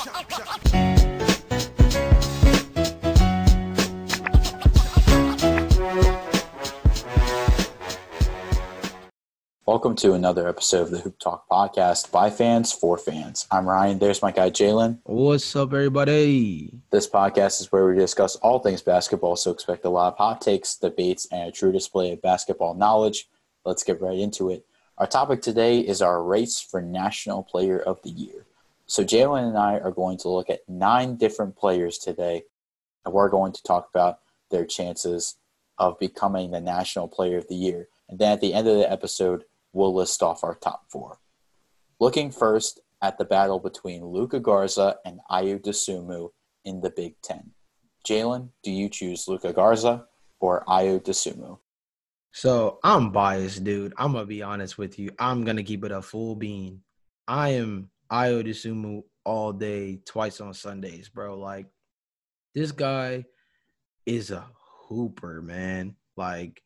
Welcome to another episode of the Hoop Talk podcast by fans for fans. I'm Ryan. There's my guy Jalen. What's up, everybody? This podcast is where we discuss all things basketball, so expect a lot of hot takes, debates, and a true display of basketball knowledge. Let's get right into it. Our topic today is our race for National Player of the Year. So Jalen and I are going to look at nine different players today, and we're going to talk about their chances of becoming the National Player of the Year. And then at the end of the episode, we'll list off our top four. Looking first at the battle between Luka Garza and Ayo Dosunmu in the Big Ten. Jalen, do you choose Luka Garza or Ayo Dosunmu? So I'm biased, dude. I'm gonna be honest with you. I'm gonna keep it a full bean. I am Ayo Dosunmu all day, twice on Sundays, bro. Like this guy is a hooper, man. Like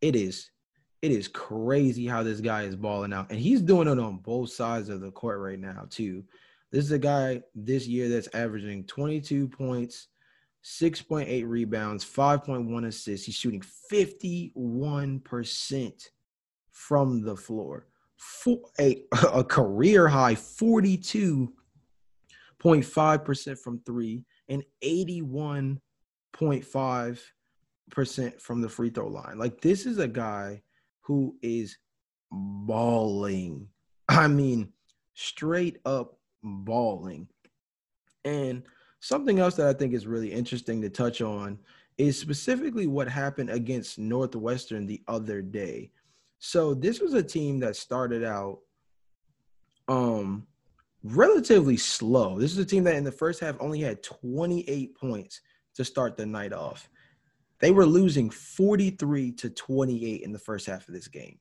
it is it is crazy how this guy is balling out. And he's doing it on both sides of the court right now, too. This is a guy this year that's averaging 22 points, 6.8 rebounds, 5.1 assists. He's shooting 51% from the floor. A, a career high 42.5% from three and 81.5% from the free throw line. Like, this is a guy who is balling. I mean, straight up balling. And something else that I think is really interesting to touch on is specifically what happened against Northwestern the other day. So this was a team that started out um relatively slow. This is a team that in the first half only had 28 points to start the night off. They were losing 43 to 28 in the first half of this game.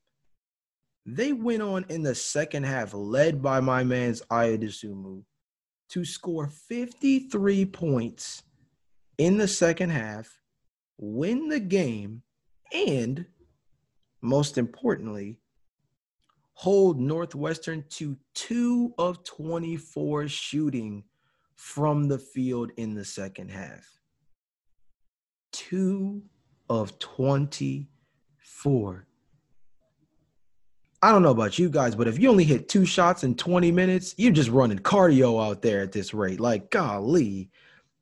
They went on in the second half, led by my man's Ayo Dosunmu, to score 53 points in the second half, win the game, and most importantly, hold Northwestern to two of 24 shooting from the field in the second half two of 24. I don't know about you guys, but if you only hit two shots in 20 minutes, you're just running cardio out there at this rate. Like, golly,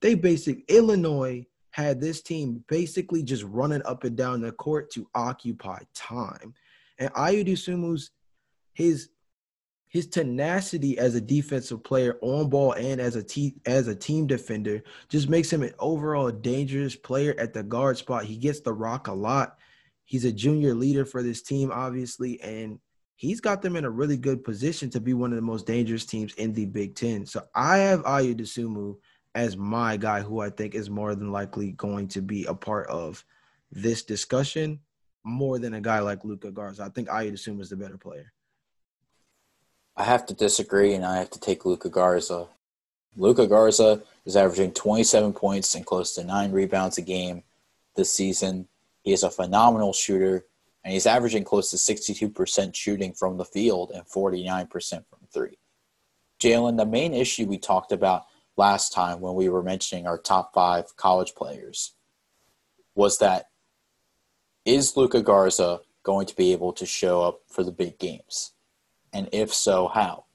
they basic Illinois had this team basically just running up and down the court to occupy time. And Ayo Dosunmu's his his tenacity as a defensive player on ball and as a te- as a team defender just makes him an overall dangerous player at the guard spot. He gets the rock a lot. He's a junior leader for this team, obviously, and he's got them in a really good position to be one of the most dangerous teams in the Big Ten. So I have Ayo Dosunmu as my guy, who I think is more than likely going to be a part of this discussion more than a guy like Luka Garza. I think Ayo Dosunmu is the better player. I have to disagree, and I have to take Luka Garza. Luka Garza is averaging 27 points and close to nine rebounds a game this season. He is a phenomenal shooter, and he's averaging close to 62% shooting from the field and 49% from three. Jalen, the main issue we talked about last time when we were mentioning our top five college players was that is Luka Garza going to be able to show up for the big games? and if so, how?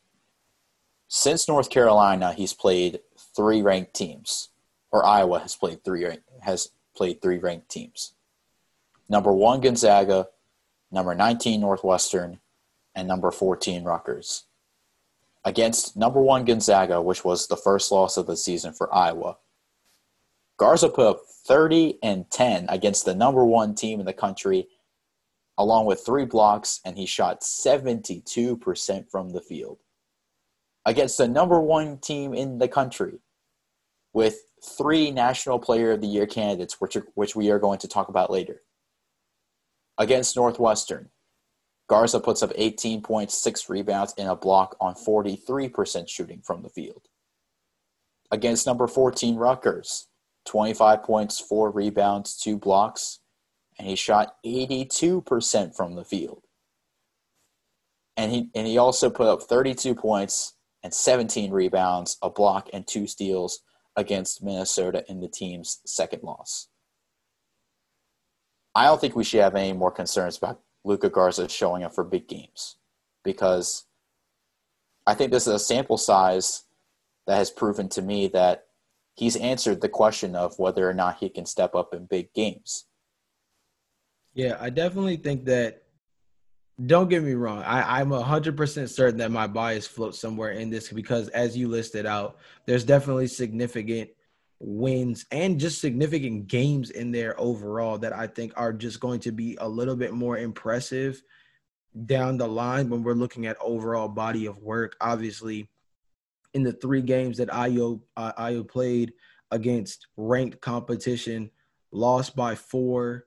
Since North Carolina, he's played three ranked teams, or Iowa has played three has played three ranked teams. Number one Gonzaga, number 19 Northwestern, and number 14 Rutgers. Against number one Gonzaga, which was the first loss of the season for Iowa, Garza put up 30 and 10 against the number one team in the country along with three blocks, and he shot 72% from the field against the number one team in the country with three National Player of the Year candidates, which, are, which we are going to talk about later. Against Northwestern, Garza puts up 18 points, six rebounds, and a block on 43% shooting from the field. Against number 14 Rutgers, 25 points, four rebounds, two blocks, and he shot 82% from the field. And he and he also put up 32 points and 17 rebounds, a block, and two steals against Minnesota in the team's second loss. I don't think we should have any more concerns about Luka Garza showing up for big games because I think this is a sample size that has proven to me that he's answered the question of whether or not he can step up in big games. Yeah, I definitely think that. Don't get me wrong. I, I'm hundred percent certain that my bias floats somewhere in this because, as you listed out, there's definitely significant wins and just significant games in there overall that I think are just going to be a little bit more impressive down the line when we're looking at overall body of work. Obviously, in the three games that Ayo uh, Ayo played against ranked competition, lost by four,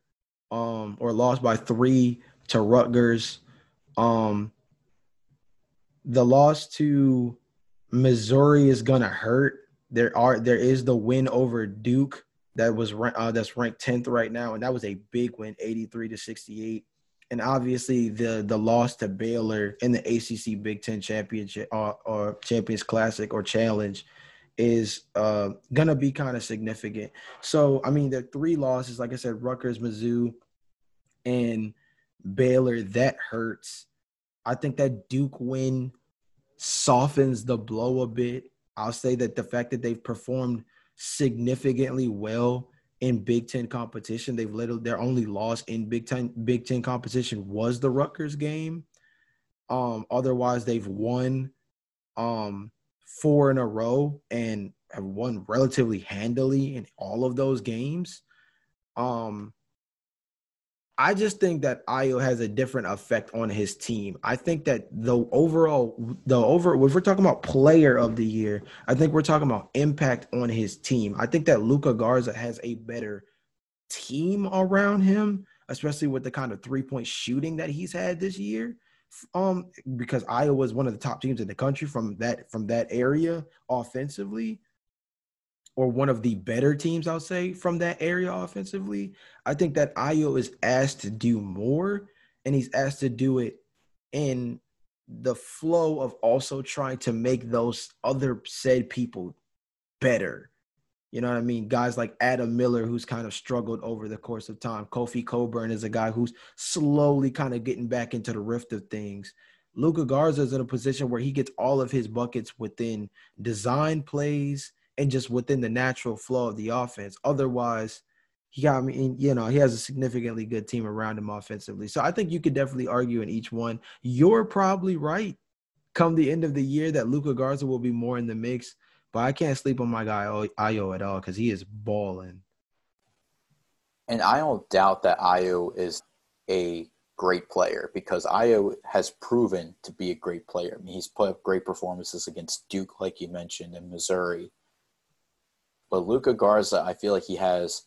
um, or lost by three to Rutgers. Um, the loss to Missouri is gonna hurt. There are there is the win over Duke that was uh, that's ranked tenth right now, and that was a big win, eighty three to sixty eight. And obviously the the loss to Baylor in the ACC Big Ten Championship uh, or Champions Classic or Challenge is uh, gonna be kind of significant. So I mean, the three losses, like I said, Rutgers, Mizzou, and Baylor, that hurts. I think that Duke win softens the blow a bit. I'll say that the fact that they've performed significantly well in Big Ten competition, they've literally their only loss in Big Ten Big Ten competition was the Rutgers game. Um, otherwise, they've won um four in a row and have won relatively handily in all of those games. Um, I just think that Ayo has a different effect on his team. I think that the overall, the over, if we're talking about player of the year, I think we're talking about impact on his team. I think that Luka Garza has a better team around him, especially with the kind of three point shooting that he's had this year um because Iowa is one of the top teams in the country from that from that area offensively or one of the better teams I'll say from that area offensively. I think that Ayo is asked to do more and he's asked to do it in the flow of also trying to make those other said people better. You know what I mean? Guys like Adam Miller, who's kind of struggled over the course of time. Kofi Cockburn is a guy who's slowly kind of getting back into the rift of things. Luka Garza is in a position where he gets all of his buckets within design plays and just within the natural flow of the offense. Otherwise, he got me, you know, he has a significantly good team around him offensively. So I think you could definitely argue in each one. You're probably right. Come the end of the year, that Luka Garza will be more in the mix but I can't sleep on my guy oh, Ayo at all because he is balling. And I don't doubt that Ayo is a great player because Ayo has proven to be a great player. I mean, he's put up great performances against Duke, like you mentioned, and Missouri. But Luka Garza, I feel like he has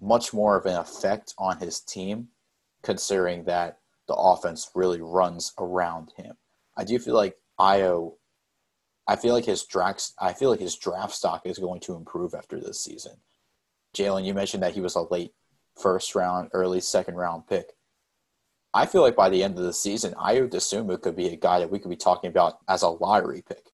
much more of an effect on his team, considering that the offense really runs around him. I do feel like Ayo I feel like his draft I feel like his draft stock is going to improve after this season. Jalen, you mentioned that he was a late first round, early second round pick. I feel like by the end of the season, Ayo Dosunmu could be a guy that we could be talking about as a lottery pick.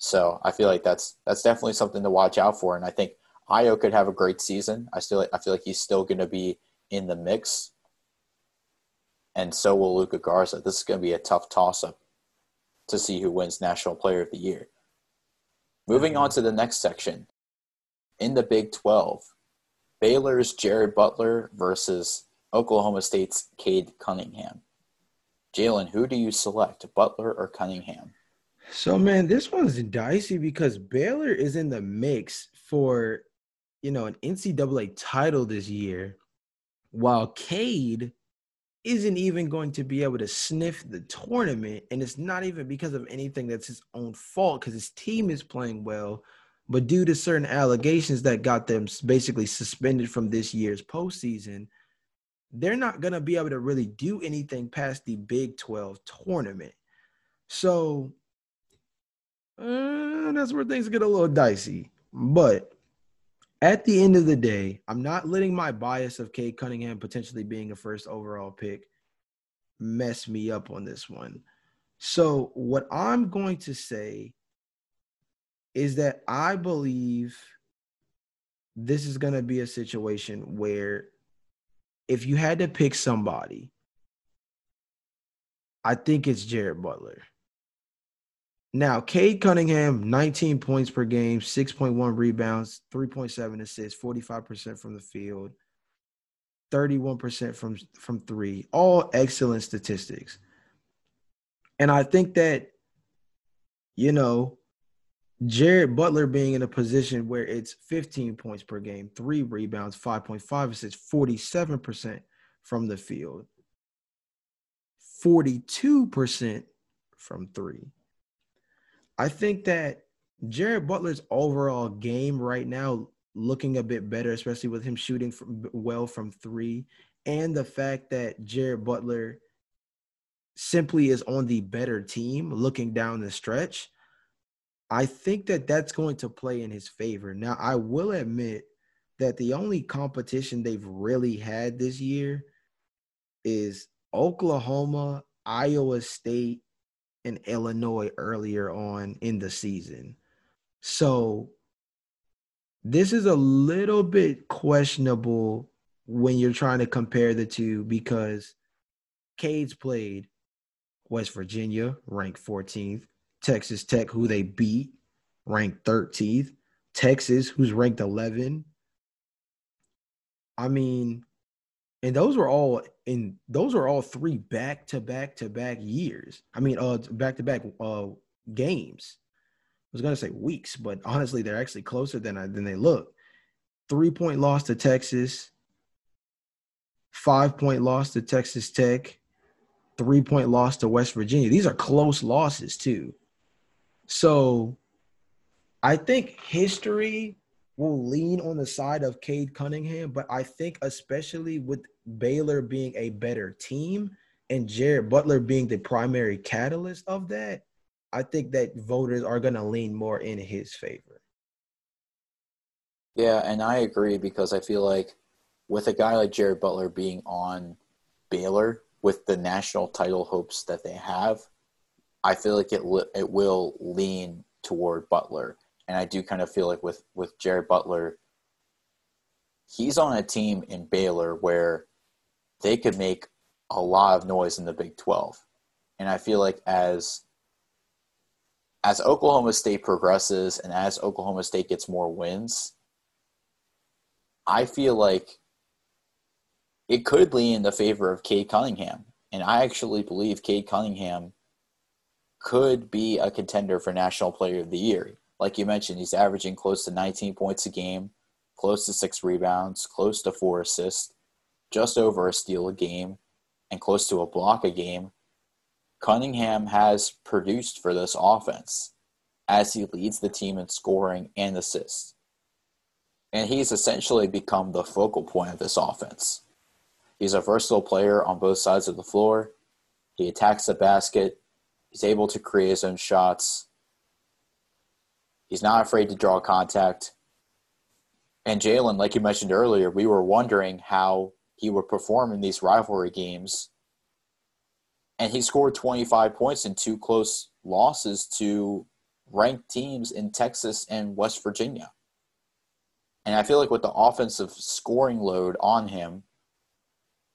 So I feel like that's that's definitely something to watch out for. And I think Ayo could have a great season. I still I feel like he's still going to be in the mix, and so will Luka Garza. This is going to be a tough toss up to see who wins National Player of the Year. Moving on to the next section. In the Big 12, Baylor's Jared Butler versus Oklahoma State's Cade Cunningham. Jalen, who do you select, Butler or Cunningham? So, man, this one's dicey because Baylor is in the mix for, you know, an NCAA title this year, while Cade isn't even going to be able to sniff the tournament. And it's not even because of anything that's his own fault because his team is playing well. But due to certain allegations that got them basically suspended from this year's postseason, they're not going to be able to really do anything past the Big 12 tournament. So uh, that's where things get a little dicey. But at the end of the day, I'm not letting my bias of Cade Cunningham potentially being a first overall pick mess me up on this one. So what I'm going to say is that I believe this is going to be a situation where if you had to pick somebody, I think it's Jared Butler. Now, Cade Cunningham, 19 points per game, 6.1 rebounds, 3.7 assists, 45% from the field, 31% from, from three, all excellent statistics. And I think that, you know, Jared Butler being in a position where it's 15 points per game, three rebounds, 5.5 assists, 47% from the field, 42% from three. I think that Jared Butler's overall game right now looking a bit better, especially with him shooting from, well from three, and the fact that Jared Butler simply is on the better team looking down the stretch. I think that that's going to play in his favor. Now, I will admit that the only competition they've really had this year is Oklahoma, Iowa State, and Illinois earlier on in the season. So this is a little bit questionable when you're trying to compare the two because Cade's played West Virginia, ranked 14th, Texas Tech, who they beat, ranked 13th, Texas, who's ranked 11. I mean, and those were all in those were all three back to back to back years. I mean, uh back to back uh games. I was gonna say weeks, but honestly, they're actually closer than I, than they look. Three point loss to Texas, five point loss to Texas Tech, three point loss to West Virginia. These are close losses too. So I think history will lean on the side of Cade Cunningham, but I think especially with Baylor being a better team and Jared Butler being the primary catalyst of that, I think that voters are going to lean more in his favor. Yeah, and I agree because I feel like with a guy like Jared Butler being on Baylor with the national title hopes that they have, I feel like it it will lean toward Butler, and I do kind of feel like with with Jared Butler, he's on a team in Baylor where they could make a lot of noise in the Big Twelve, and I feel like as as Oklahoma State progresses and as Oklahoma State gets more wins, I feel like it could lean in the favor of Cade Cunningham. And I actually believe Cade Cunningham could be a contender for National Player of the Year. Like you mentioned, he's averaging close to 19 points a game, close to six rebounds, close to four assists, just over a steal a game, and close to a block a game. Cunningham has produced for this offense as he leads the team in scoring and assists. And he's essentially become the focal point of this offense. He's a versatile player on both sides of the floor. He attacks the basket. He's able to create his own shots. He's not afraid to draw contact. And Jalen, like you mentioned earlier, we were wondering how he would perform in these rivalry games and he scored 25 points in two close losses to ranked teams in Texas and West Virginia. And I feel like with the offensive scoring load on him,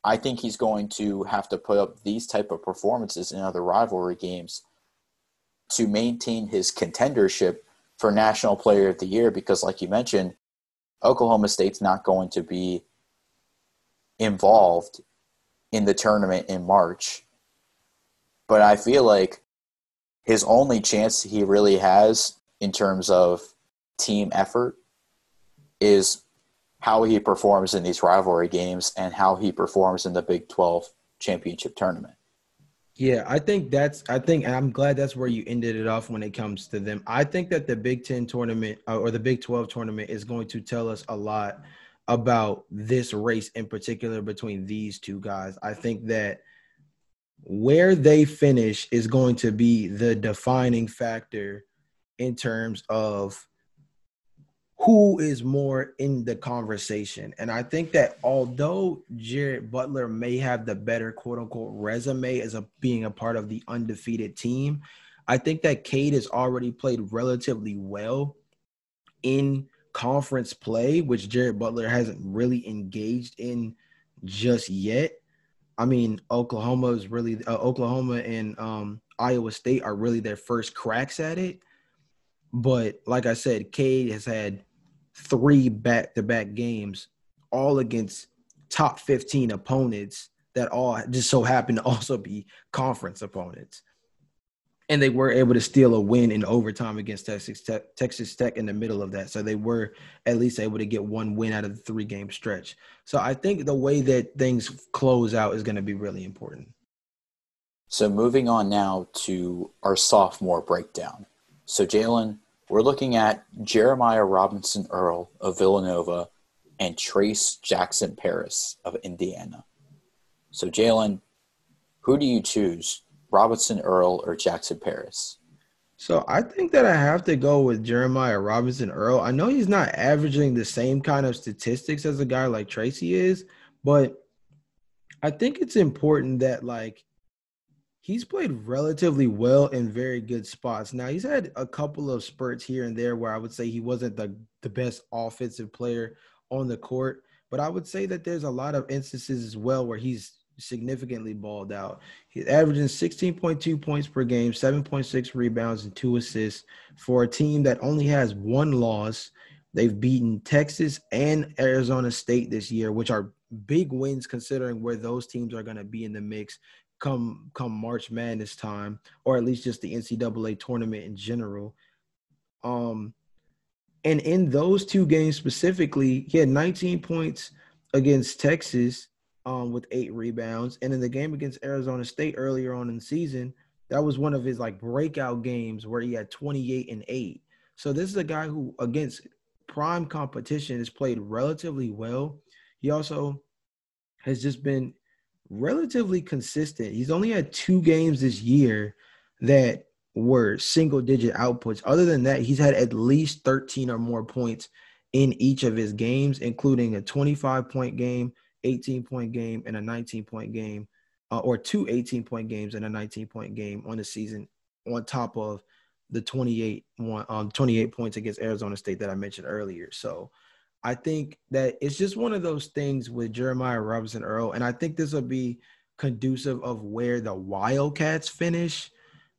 I think he's going to have to put up these type of performances in other rivalry games to maintain his contendership for National Player of the Year because like you mentioned, Oklahoma State's not going to be involved in the tournament in March but I feel like his only chance he really has in terms of team effort is how he performs in these rivalry games and how he performs in the Big 12 championship tournament. Yeah, I think that's I think I'm glad that's where you ended it off when it comes to them. I think that the Big 10 tournament uh, or the Big 12 tournament is going to tell us a lot about this race in particular between these two guys. I think that where they finish is going to be the defining factor in terms of who is more in the conversation. And I think that although Jared Butler may have the better quote unquote resume as a being a part of the undefeated team, I think that Cade has already played relatively well in conference play, which Jared Butler hasn't really engaged in just yet. I mean, Oklahoma is really uh, Oklahoma and um, Iowa State are really their first cracks at it. But like I said, Cade has had three back-to-back games, all against top 15 opponents that all just so happen to also be conference opponents and they were able to steal a win in overtime against Texas Tech, Texas Tech in the middle of that. So they were at least able to get one win out of the three game stretch. So I think the way that things close out is going to be really important. So moving on now to our sophomore breakdown. So Jalen, we're looking at Jeremiah Robinson Earl of Villanova and Trayce Jackson Davis of Indiana. So Jalen, who do you choose Robinson Earl or Jackson Davis? So I think that I have to go with Jeremiah Robinson Earl. I know he's not averaging the same kind of statistics as a guy like Tracy is, but I think it's important that like he's played relatively well in very good spots. Now he's had a couple of spurts here and there where I would say he wasn't the, the best offensive player on the court, but I would say that there's a lot of instances as well where he's significantly balled out. He's averaging 16.2 points per game, 7.6 rebounds, and two assists for a team that only has one loss. They've beaten Texas and Arizona State this year, which are big wins considering where those teams are going to be in the mix come come March Madness time, or at least just the NCAA tournament in general. Um, and in those two games specifically, he had 19 points against Texas um, with eight rebounds. And in the game against Arizona State earlier on in the season, that was one of his like breakout games where he had 28 and 8. So this is a guy who against prime competition has played relatively well. He also has just been relatively consistent. He's only had two games this year that were single digit outputs. Other than that, he's had at least 13 or more points in each of his games, including a 25 point game 18 point game and a 19 point game, uh, or two 18 point games and a 19 point game on the season, on top of the 28 one, um, 28 points against Arizona State that I mentioned earlier. So I think that it's just one of those things with Jeremiah Robinson Earl, and I think this will be conducive of where the Wildcats finish.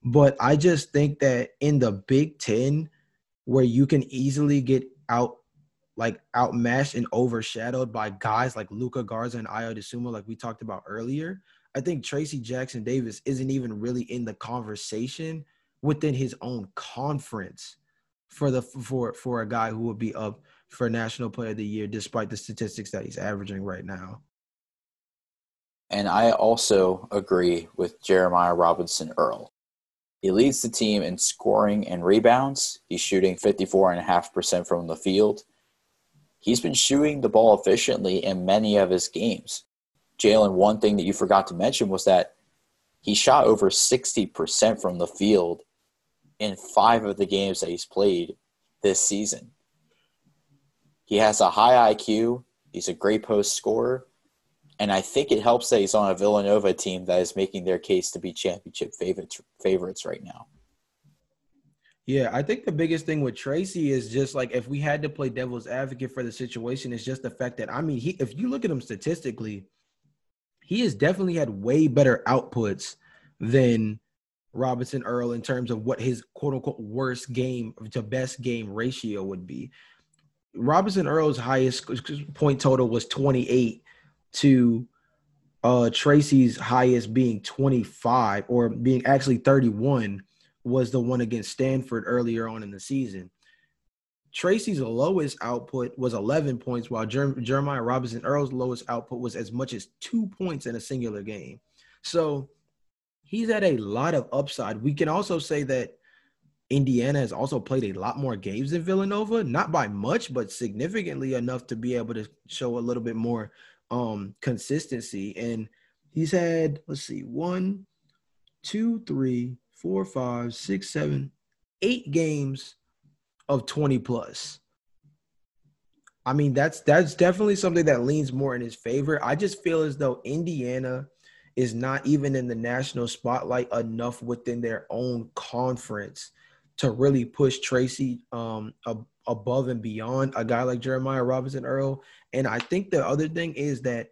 But I just think that in the Big Ten, where you can easily get out like outmatched and overshadowed by guys like Luka Garza and Ayo Dosunmu, like we talked about earlier. I think Tracy Jackson Davis isn't even really in the conversation within his own conference for the for for a guy who would be up for National Player of the Year, despite the statistics that he's averaging right now. And I also agree with Jeremiah Robinson Earl. He leads the team in scoring and rebounds. He's shooting 54.5% from the field he's been shooting the ball efficiently in many of his games. Jalen, one thing that you forgot to mention was that he shot over 60% from the field in five of the games that he's played this season. He has a high IQ, he's a great post scorer, and I think it helps that he's on a Villanova team that is making their case to be championship favorites favorites right now. Yeah, I think the biggest thing with Tracy is just like if we had to play devil's advocate for the situation, it's just the fact that I mean, he if you look at him statistically, he has definitely had way better outputs than Robinson Earl in terms of what his quote unquote worst game to best game ratio would be. Robinson Earl's highest point total was 28 to uh Tracy's highest being 25 or being actually 31 was the one against Stanford earlier on in the season. Tracy's lowest output was 11 points, while Jer- Jeremiah Robinson Earl's lowest output was as much as two points in a singular game. So he's at a lot of upside. We can also say that Indiana has also played a lot more games than Villanova, not by much, but significantly enough to be able to show a little bit more um, consistency. And he's had, let's see, one, two, three, four, five, six, seven, eight games of 20 plus. I mean, that's that's definitely something that leans more in his favor. I just feel as though Indiana is not even in the national spotlight enough within their own conference to really push Tracy um, ab- above and beyond a guy like Jeremiah Robinson Earl. And I think the other thing is that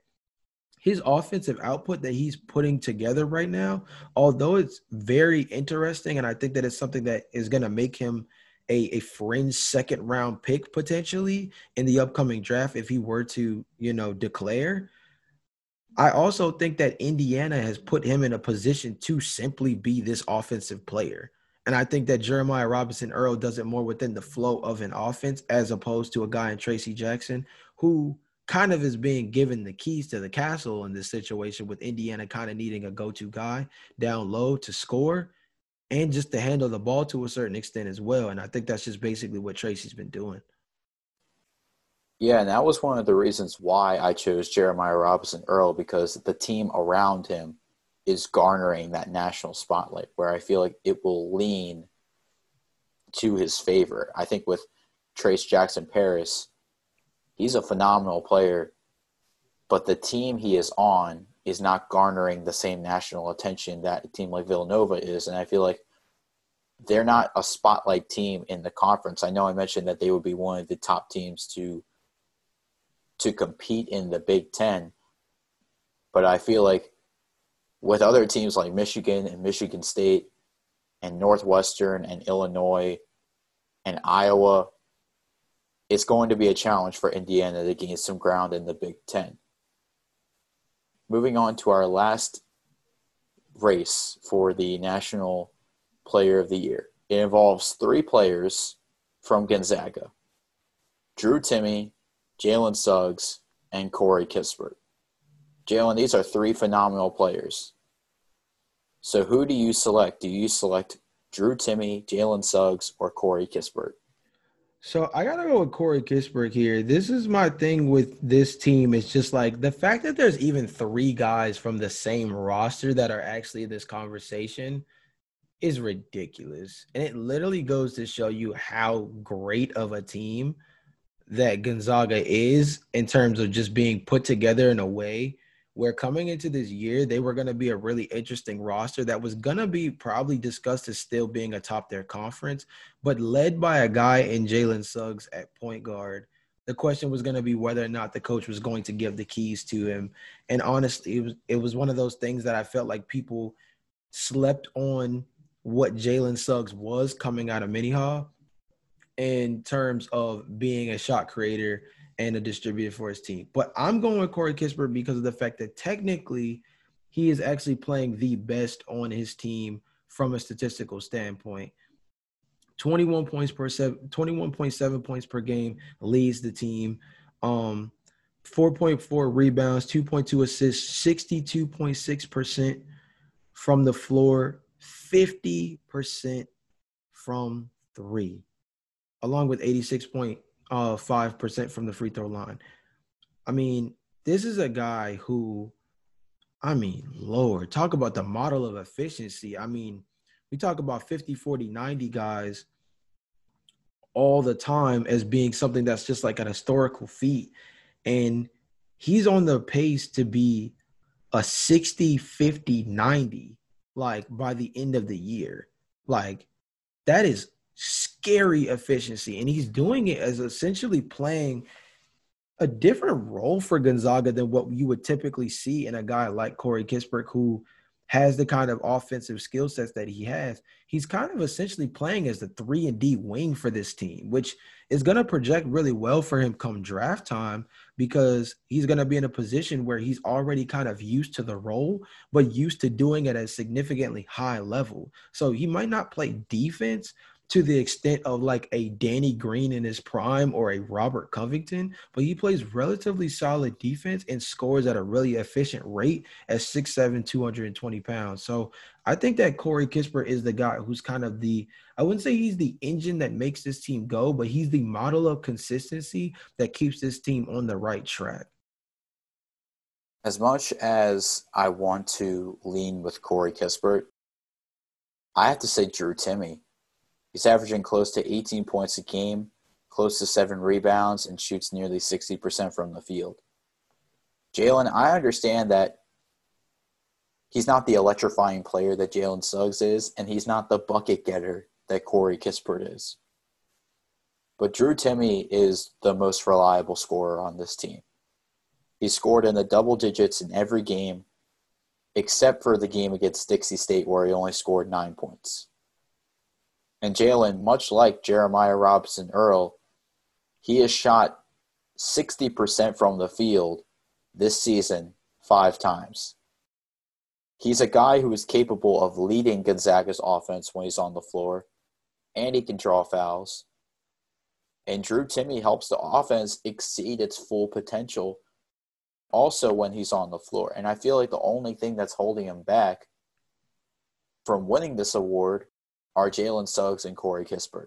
his offensive output that he's putting together right now, although it's very interesting, and I think that it's something that is going to make him a, a fringe second round pick potentially in the upcoming draft if he were to, you know, declare. I also think that Indiana has put him in a position to simply be this offensive player. And I think that Jeremiah Robinson Earl does it more within the flow of an offense as opposed to a guy in Tracy Jackson who kind of is being given the keys to the castle in this situation with Indiana kind of needing a go-to guy down low to score and just to handle the ball to a certain extent as well. And I think that's just basically what Tracy's been doing. Yeah, and that was one of the reasons why I chose Jeremiah Robinson Earl because the team around him is garnering that national spotlight where I feel like it will lean to his favor. I think with Trayce Jackson Davis, he's a phenomenal player, but the team he is on is not garnering the same national attention that a team like Villanova is. And I feel like they're not a spotlight team in the conference. I know I mentioned that they would be one of the top teams to to compete in the Big Ten, but I feel like with other teams like Michigan and Michigan State and Northwestern and Illinois and Iowa, it's going to be a challenge for Indiana to gain some ground in the Big Ten. Moving on to our last race for the National Player of the Year. It involves three players from Gonzaga Drew Timme, Jalen Suggs, and Corey Kispert. Jalen, these are three phenomenal players. So who do you select? Do you select Drew Timme, Jalen Suggs, or Corey Kispert? So I gotta go with Corey Kispert here. This is my thing with this team. It's just like the fact that there's even three guys from the same roster that are actually in this conversation is ridiculous. And it literally goes to show you how great of a team that Gonzaga is in terms of just being put together in a way where coming into this year, they were going to be a really interesting roster that was going to be probably discussed as still being atop their conference, but led by a guy in Jalen Suggs at point guard. The question was going to be whether or not the coach was going to give the keys to him. And honestly, it was it was one of those things that I felt like people slept on what Jalen Suggs was coming out of Minnehaha in terms of being a shot creator and a distributor for his team. But I'm going with Corey Kispert because of the fact that technically he is actually playing the best on his team from a statistical standpoint. 21 points per seven, 21.7 points per game leads the team. Um, 4.4 rebounds, 2.2 assists, 62.6% from the floor, 50% from three, along with 86 point uh, 5% from the free throw line. I mean, this is a guy who, I mean, Lord, talk about the model of efficiency. I mean, we talk about 50, 40, 90 guys all the time as being something that's just like an historical feat. And he's on the pace to be a 60, 50, 90, like by the end of the year. Like, that is scary efficiency. And he's doing it as essentially playing a different role for Gonzaga than what you would typically see in a guy like Corey Kispert, who has the kind of offensive skill sets that he has. He's kind of essentially playing as the three and D wing for this team, which is going to project really well for him come draft time because he's going to be in a position where he's already kind of used to the role, but used to doing it at a significantly high level. So he might not play defense, to the extent of like a Danny Green in his prime or a Robert Covington, but he plays relatively solid defense and scores at a really efficient rate at 6'7, 220 pounds. So I think that Corey Kispert is the guy who's kind of the, I wouldn't say he's the engine that makes this team go, but he's the model of consistency that keeps this team on the right track. As much as I want to lean with Corey Kispert, I have to say Drew Timme He's averaging close to 18 points a game, close to seven rebounds, and shoots nearly 60% from the field. Jalen, I understand that he's not the electrifying player that Jalen Suggs is, and he's not the bucket getter that Corey Kispert is. But Drew Timme is the most reliable scorer on this team. He scored in the double digits in every game, except for the game against Dixie State, where he only scored nine points. And Jalen, much like Jeremiah Robinson Earl, he has shot 60% from the field this season five times. He's a guy who is capable of leading Gonzaga's offense when he's on the floor, and he can draw fouls. And Drew Timme helps the offense exceed its full potential also when he's on the floor. And I feel like the only thing that's holding him back from winning this award are Jalen Suggs and Corey Kispert.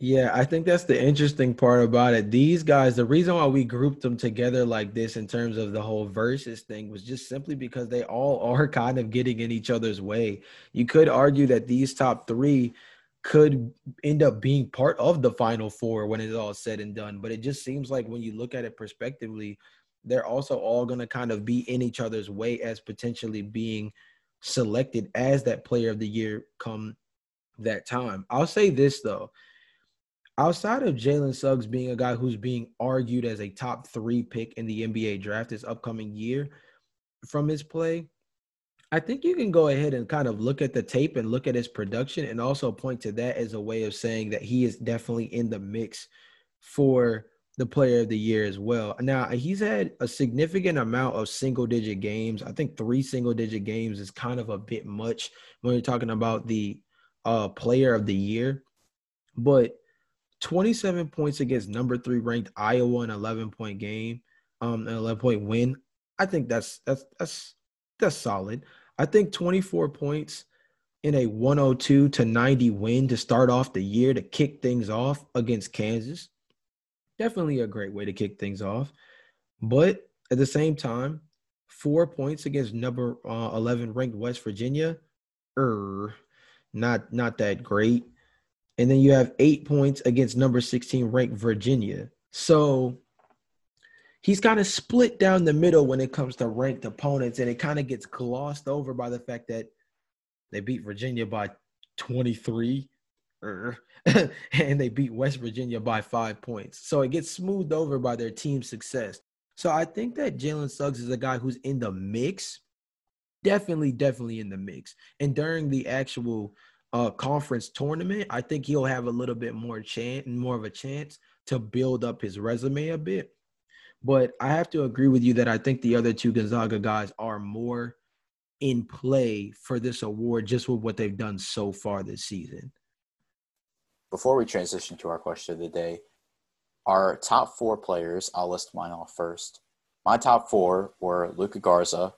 Yeah, I think that's the interesting part about it. These guys, the reason why we grouped them together like this in terms of the whole versus thing was just simply because they all are kind of getting in each other's way. You could argue that these top three could end up being part of the final four when it's all said and done. But it just seems like when you look at it prospectively, they're also all going to kind of be in each other's way as potentially being selected as that player of the year come that time. I'll say this though outside of Jalen Suggs being a guy who's being argued as a top three pick in the NBA draft this upcoming year from his play, I think you can go ahead and kind of look at the tape and look at his production and also point to that as a way of saying that he is definitely in the mix for the player of the year as well. Now, he's had a significant amount of single digit games. I think three single digit games is kind of a bit much when you're talking about the uh, player of the year. But 27 points against number three ranked Iowa, an 11 point game, um, an 11 point win. I think that's that's that's that's solid. I think 24 points in a 102 to 90 win to start off the year to kick things off against Kansas. Definitely a great way to kick things off. But at the same time, four points against number uh, 11 ranked West Virginia, er, not not that great and then you have eight points against number 16 ranked Virginia. So he's kind of split down the middle when it comes to ranked opponents, and it kind of gets glossed over by the fact that they beat Virginia by 23 and they beat West Virginia by five points. So it gets smoothed over by their team success. So I think that Jalen Suggs is a guy who's in the mix. Definitely, definitely in the mix. And during the actual uh, conference tournament, I think he'll have a little bit more chance, more of a chance to build up his resume a bit. But I have to agree with you that I think the other two Gonzaga guys are more in play for this award just with what they've done so far this season. Before we transition to our question of the day, our top four players, I'll list mine off first. My top four were Luka Garza,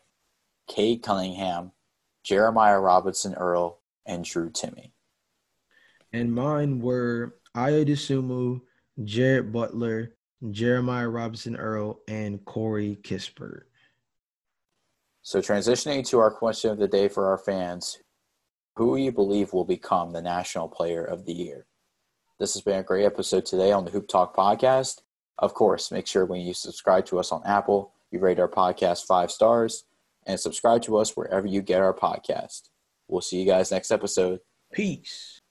Cade Cunningham, Jeremiah Robinson Earl, and Drew Timme. And mine were Ayo Dosunmu, Jared Butler, Jeremiah Robinson Earl, and Corey Kispert. So transitioning to our question of the day for our fans, who you believe will become the national player of the year? This has been a great episode today on the Hoop Talk podcast. Of course, make sure when you subscribe to us on Apple, you rate our podcast five stars and subscribe to us wherever you get our podcast. We'll see you guys next episode. Peace.